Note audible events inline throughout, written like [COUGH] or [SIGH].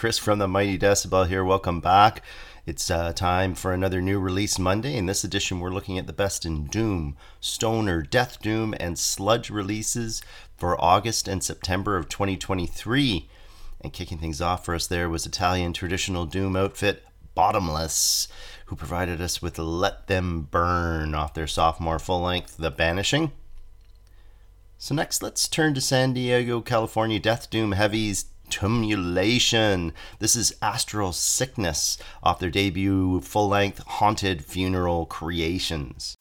Chris from the Mighty Decibel here. Welcome back. It's uh, time for another new release Monday. In this edition, we're looking at the best in Doom, Stoner, Death Doom, and Sludge releases for August and September of 2023. And kicking things off for us there was Italian traditional Doom outfit Bottomless, who provided us with Let Them Burn off their sophomore full length, The Banishing. So, next, let's turn to San Diego, California Death Doom Heavies Tumulation. This is Astral Sickness off their debut full length Haunted Funeral Creations.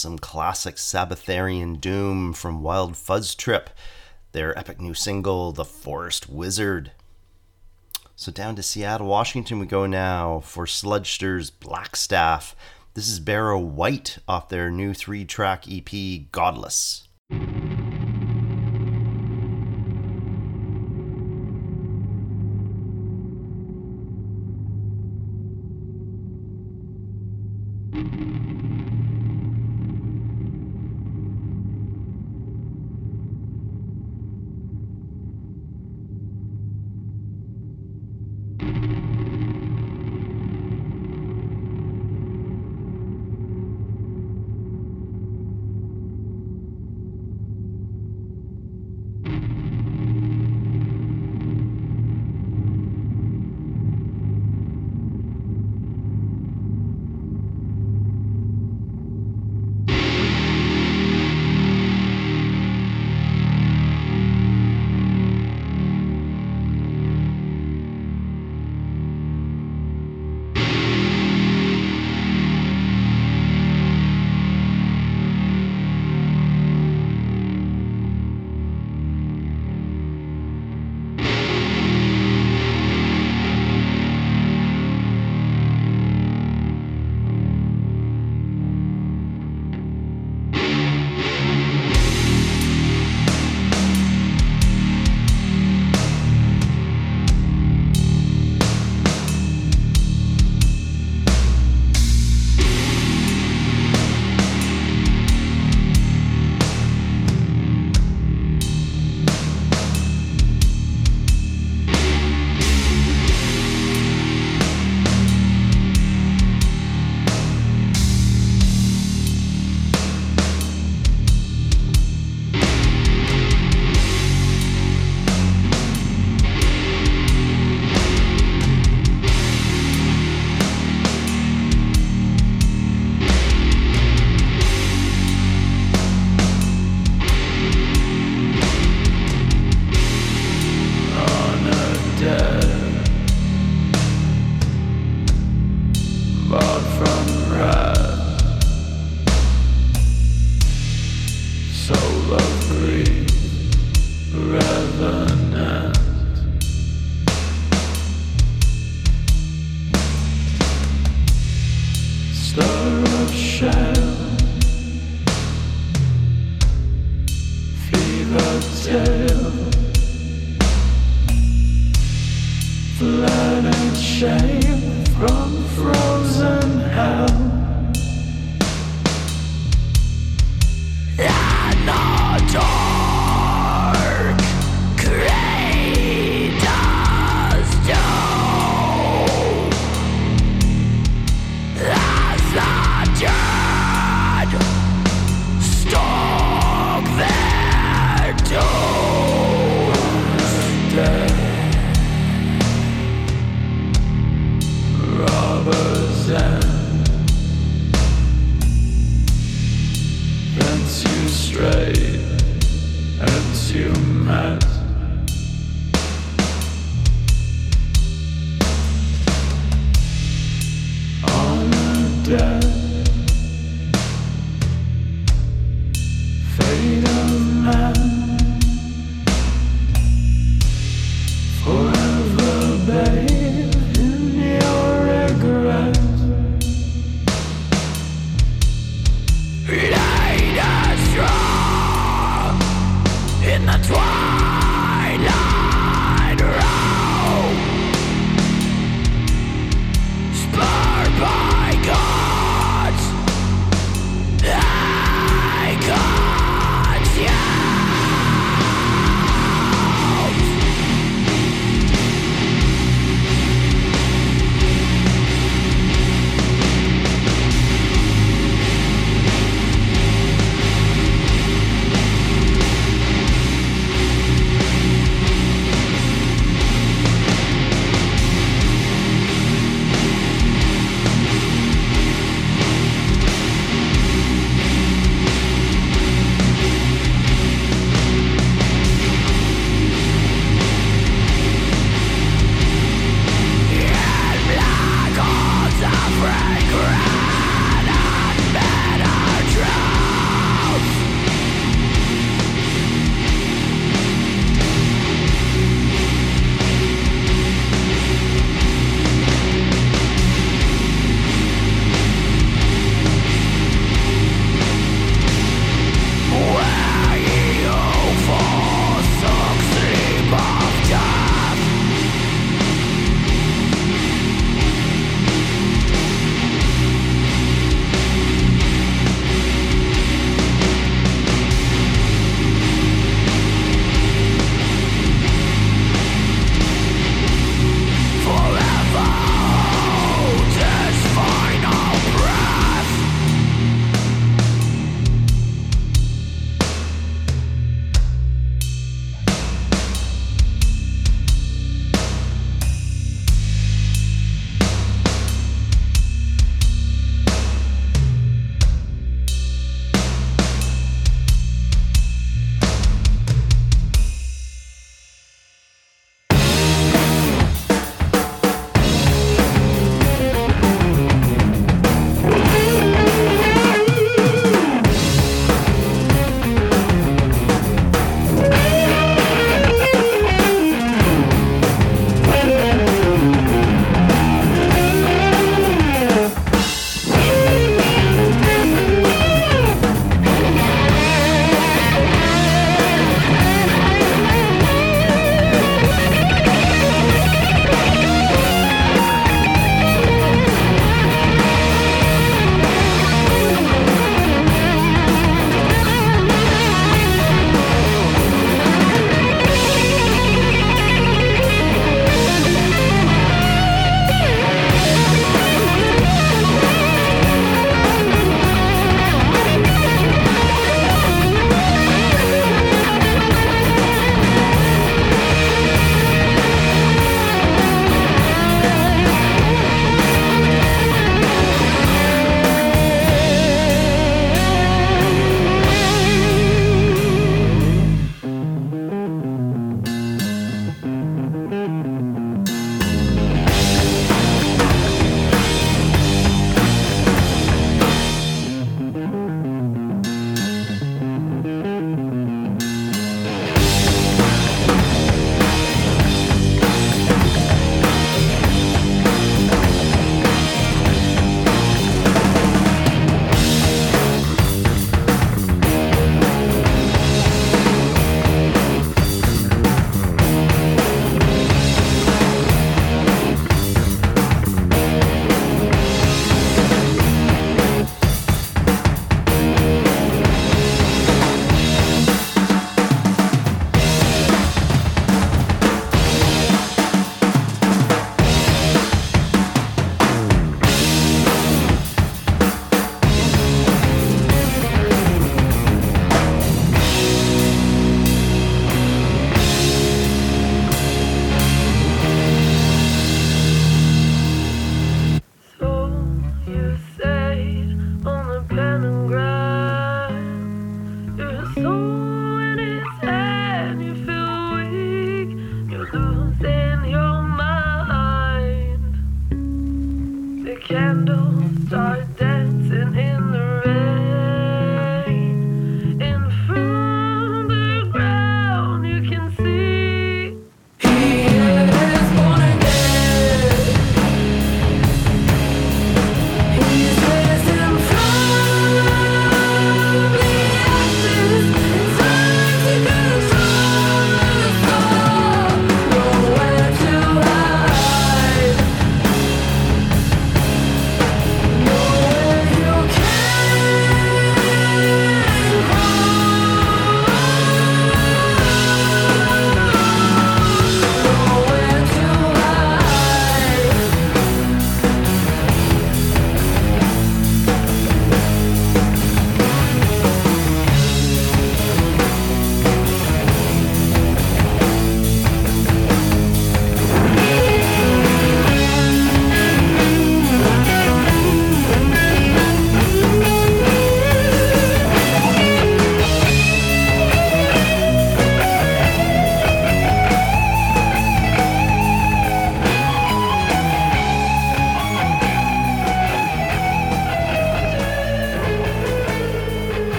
Some classic Sabbatharian doom from Wild Fuzz Trip, their epic new single, The Forest Wizard. So down to Seattle, Washington we go now for Sludgester's Blackstaff. This is Barrow Wight off their new three track EP, Godless.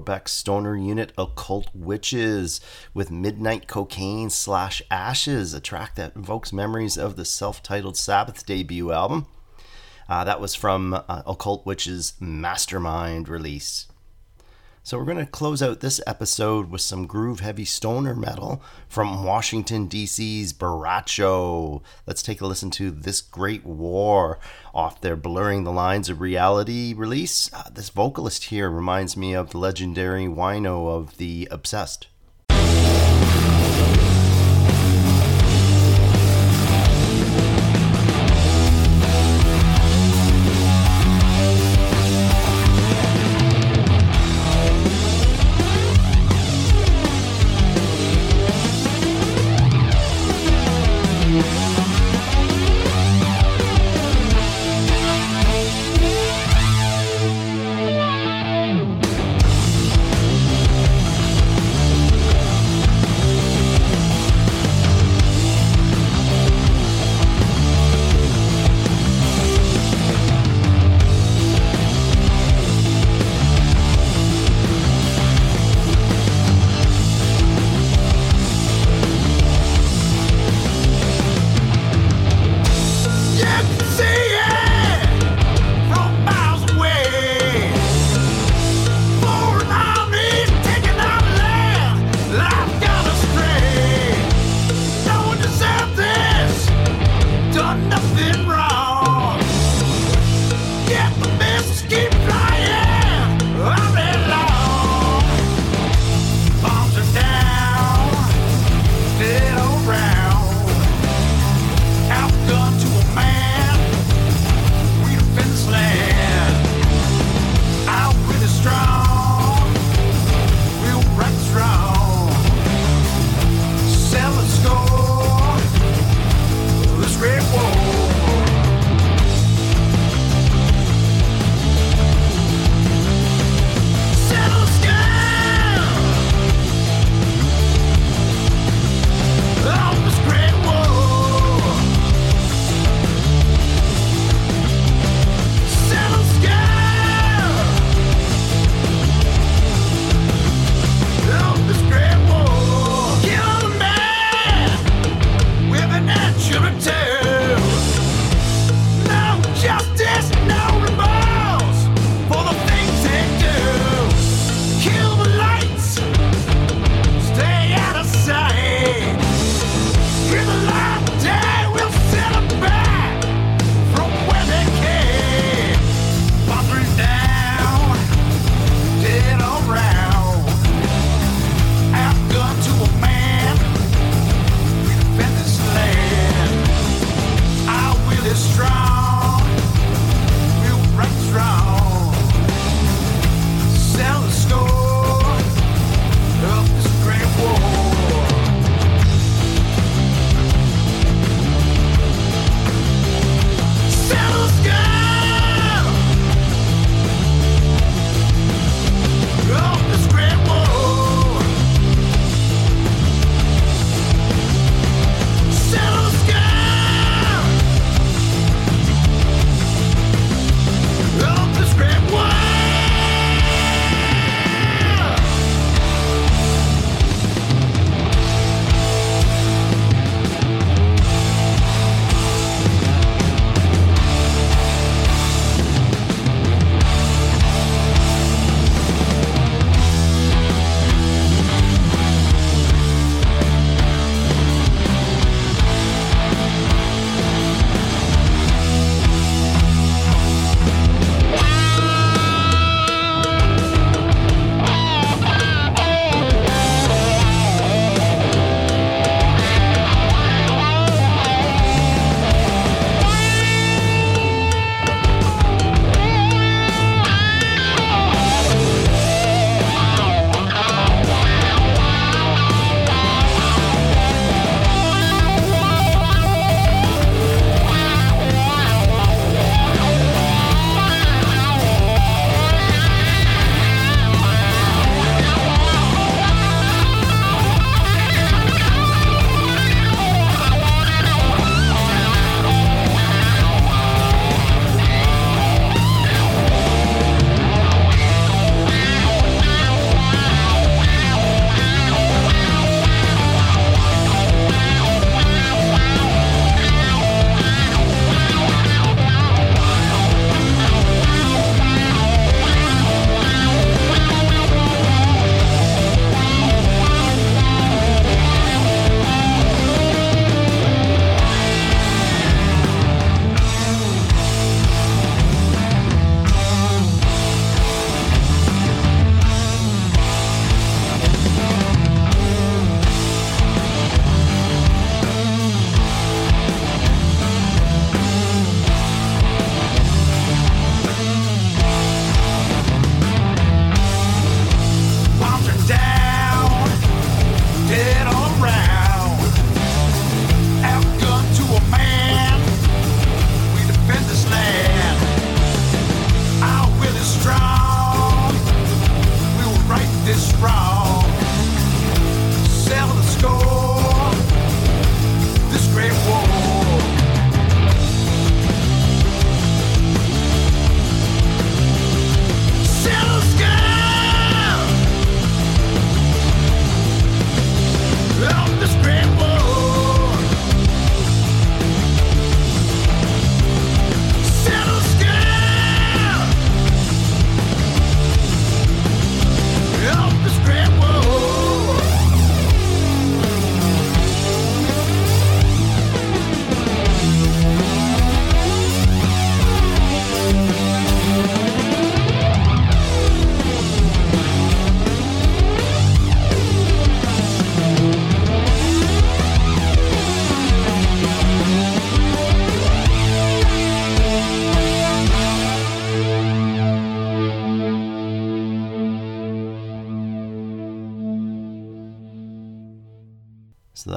Quebec stoner unit Occult Witches with Midnight Cocaine slash Ashes, a track that evokes memories of the self titled Sabbath debut album. Uh, that was from uh, Occult Witches' Mastermind release. So we're going to close out this episode with some groove heavy stoner metal from Washington D.C.'s Borracho. Let's take a listen to This Great War off their Blurring the Lines of Reality release. Uh, this vocalist here reminds me of the legendary Wino of The Obsessed.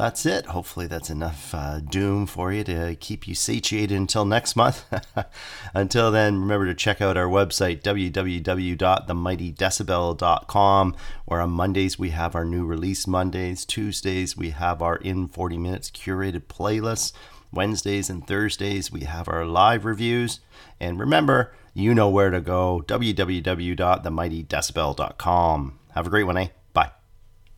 That's it. Hopefully, that's enough uh, doom for you to keep you satiated until next month. [LAUGHS] until then, remember to check out our website, www.themightydecibel.com, where on Mondays we have our new release Mondays. Tuesdays we have our In 40 Minutes curated playlists. Wednesdays and Thursdays we have our live reviews. And remember, you know where to go www.themightydecibel.com. Have a great one, eh?